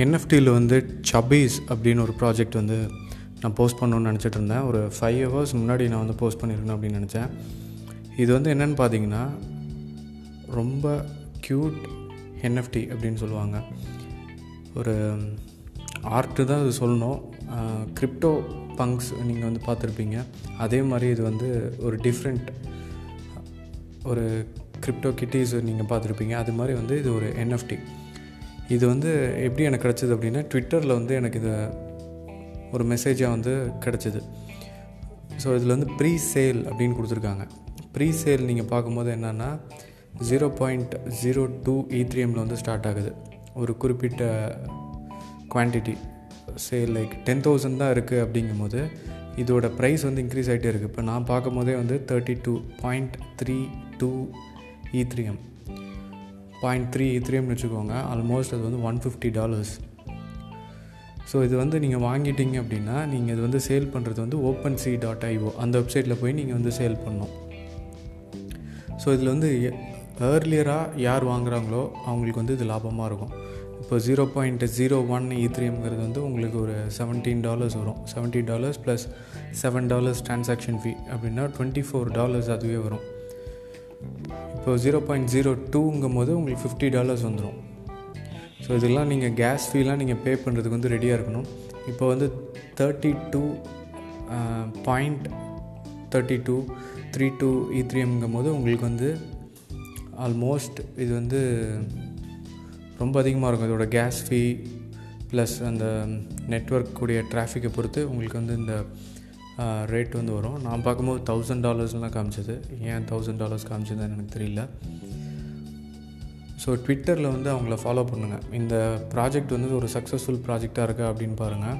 என்எஃப்டியில் வந்து சபீஸ் அப்படின்னு ஒரு ப்ராஜெக்ட் வந்து நான் போஸ்ட் பண்ணணுன்னு நினச்சிட்டு இருந்தேன். ஒரு ஃபைவ் ஹவர்ஸ் முன்னாடி நான் வந்து போஸ்ட் பண்ணியிருக்கேன் அப்படின்னு நினச்சேன். இது வந்து என்னென்னு பார்த்தீங்கன்னா ரொம்ப க்யூட் என்எஃப்டி அப்படின்னு சொல்லுவாங்க. ஒரு ஆர்ட்டு தான் இது சொல்லணும். கிரிப்டோ பங்க்ஸ் நீங்கள் வந்து பார்த்துருப்பீங்க. அதே மாதிரி இது வந்து ஒரு டிஃப்ரெண்ட் ஒரு கிரிப்டோ கிட்டீஸ் நீங்கள் பார்த்துருப்பீங்க. அது மாதிரி வந்து இது ஒரு என்எஃப்டி இது வந்து எப்படி எனக்கு கிடச்சிது அப்படின்னா ட்விட்டரில் வந்து எனக்கு இது ஒரு மெசேஜாக வந்து கிடச்சிது. ஸோ இதில் வந்து ப்ரீ சேல் அப்படின்னு கொடுத்துருக்காங்க. ப்ரீ சேல் நீங்கள் பார்க்கும்போது என்னென்னா ஜீரோ பாயிண்ட் ஜீரோ டூ ஈத்ரீஎம்மில் வந்து ஸ்டார்ட் ஆகுது. ஒரு குறிப்பிட்ட quantity sale like ten thousand தான் இருக்குது அப்படிங்கும்போது இதோட ப்ரைஸ் வந்து இன்க்ரீஸ் ஆகிட்டே இருக்குது இப்போ நான் பார்க்கும் போதே வந்து thirty two point three two Ethereum point three ஈத்ரீஎம்னு வச்சுக்கோங்க. ஆல்மோஸ்ட் அது வந்து ஒன் ஃபிஃப்டி டாலர்ஸ் ஸோ இது வந்து நீங்கள் வாங்கிட்டீங்க அப்படின்னா நீங்கள் இது வந்து சேல் பண்ணுறது வந்து ஓப்பன் சி டாட் ஐஓ அந்த வெப்சைட்டில் போய் நீங்கள் வந்து சேல் பண்ணணும். ஸோ இதில் வந்து ஏர்லியராக யார் வாங்குகிறாங்களோ அவங்களுக்கு வந்து இது லாபமாக இருக்கும். இப்போ ஜீரோ பாயிண்ட் ஜீரோ ஒன் ஈத்ரீஎம்ங்கிறது வந்து உங்களுக்கு ஒரு செவன்டீன் டாலர்ஸ் வரும். Seventeen dollars plus seven dollars transaction fee அப்படின்னா டுவெண்ட்டி ஃபோர் டாலர்ஸ் அதுவே வரும். இப்போ ஜீரோ பாயிண்ட் ஜீரோ டூங்கும் போது உங்களுக்கு ஃபிஃப்டி டாலர்ஸ் வந்துடும் ஸோ இதெல்லாம் நீங்கள் கேஸ் ஃபீலாம் நீங்கள் பே பண்ணுறதுக்கு வந்து ரெடியாக இருக்கணும். இப்போ வந்து thirty two point thirty two three two இ த்ரீஎம்ங்கும் போது உங்களுக்கு வந்து ஆல்மோஸ்ட் இது வந்து ரொம்ப அதிகமாக இருக்கும். இதோட கேஸ் ஃபீ ப்ளஸ் அந்த நெட்ஒர்க் கூடிய டிராஃபிக்கை பொறுத்து உங்களுக்கு வந்து இந்த ரேட் வந்து வரும். நான் பார்க்கும்போது தௌசண்ட் டாலர்ஸ்லாம் காமிச்சது. ஏன் தௌசண்ட் டாலர்ஸ் காமிச்சதுன்னு எனக்கு தெரியல. ஸோ ட்விட்டரில் வந்து அவங்கள ஃபாலோ பண்ணுங்கள் இந்த ப்ராஜெக்ட் வந்து ஒரு சக்ஸஸ்ஃபுல் ப்ராஜெக்டாக இருக்கா அப்படின்னு பாருங்கள்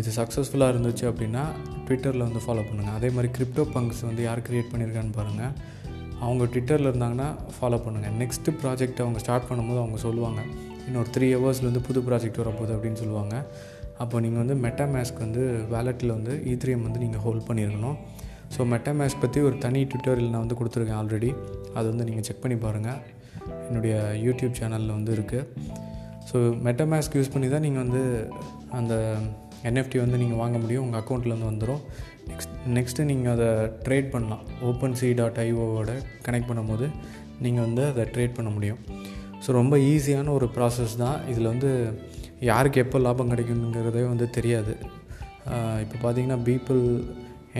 இது சக்ஸஸ்ஃபுல்லாக இருந்துச்சு அப்படின்னா ட்விட்டரில் வந்து ஃபாலோ பண்ணுங்கள் அதே மாதிரி கிரிப்டோ பங்க்ஸ் வந்து யார் க்ரியேட் பண்ணியிருக்கான்னு பாருங்கள் அவங்க ட்விட்டரில் இருந்தாங்கன்னா ஃபாலோ பண்ணுங்கள் நெக்ஸ்ட்டு ப்ராஜெக்ட் அவங்க ஸ்டார்ட் பண்ணும்போது அவங்க சொல்லுவாங்க இன்னொரு த்ரீ ஹவர்ஸில் வந்து புது ப்ராஜெக்ட் வரப்போகுது அப்படின்னு சொல்லுவாங்க. அப்போ நீங்கள் வந்து மெட்டாமேஸ்க் வந்து வேலெட்டில் வந்து e ஈத்ரியம் வந்து நீங்கள் ஹோல்ட் பண்ணியிருக்கணும் ஸோ மெட்டாமேஸ்க் பற்றி ஒரு தனி ட்விட்டரில் நான் வந்து கொடுத்துருக்கேன் ஆல்ரெடி அது வந்து நீங்கள் செக் பண்ணி பாருங்கள் என்னுடைய யூடியூப் சேனலில் வந்து இருக்குது ஸோ மெட்டாமேஸ்க் யூஸ் பண்ணி தான் நீங்கள் வந்து அந்த என்எஃப்டி வந்து நீங்கள் வாங்க முடியும். உங்கள் அக்கௌண்ட்லேருந்து வந்துடும் நெக்ஸ்ட் நெக்ஸ்ட்டு நீங்கள் அதை ட்ரேட் பண்ணலாம். ஓப்பன் சி டாட் ஐஓவோட கனெக்ட் பண்ணும்போது நீங்கள் வந்து அதை ட்ரேட் பண்ண முடியும். ஸோ ரொம்ப ஈஸியான ஒரு ப்ராசஸ் தான். இதில் வந்து யாருக்கு எப்போ லாபம் கிடைக்குங்கிறதே வந்து தெரியாது. இப்போ பார்த்தீங்கன்னா பீப்புள்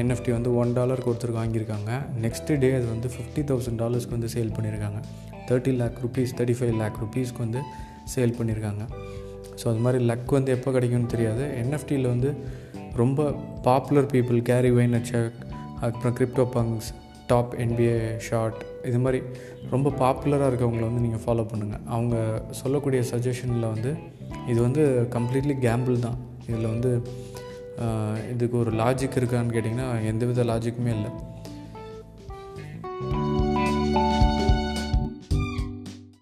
என்எஃப்டி வந்து ஒன் டாலர் ஒருத்தருக்கு வாங்கியிருக்காங்க. நெக்ஸ்ட்டு டே அது வந்து ஃபிஃப்டி தௌசண்ட் டாலர்ஸ்க்கு வந்து சேல் பண்ணியிருக்காங்க. Thirty lakh rupees thirty five lakh ருபீஸ்க்கு வந்து சேல் பண்ணியிருக்காங்க. ஸோ அது மாதிரி லக் வந்து எப்போ கிடைக்கும்னு தெரியாது. என்எஃப்டியில் வந்து ரொம்ப பாப்புலர் பீப்புள் கேரி வைனச்சக் அதுக்கப்புறம் crypto punks top NBA shot இது மாதிரி ரொம்ப பாப்புலராக இருக்கவங்கள வந்து நீங்கள் ஃபாலோ பண்ணுங்கள் அவங்க சொல்லக்கூடிய சஜஷனில் வந்து இது வந்து கம்ப்ளீட்லி கேம்பிள் தான். இதில் வந்து இதுக்கு ஒரு லாஜிக் இருக்கான்னு கேட்டிங்கன்னா எந்த வித லாஜிக்குமே இல்லை.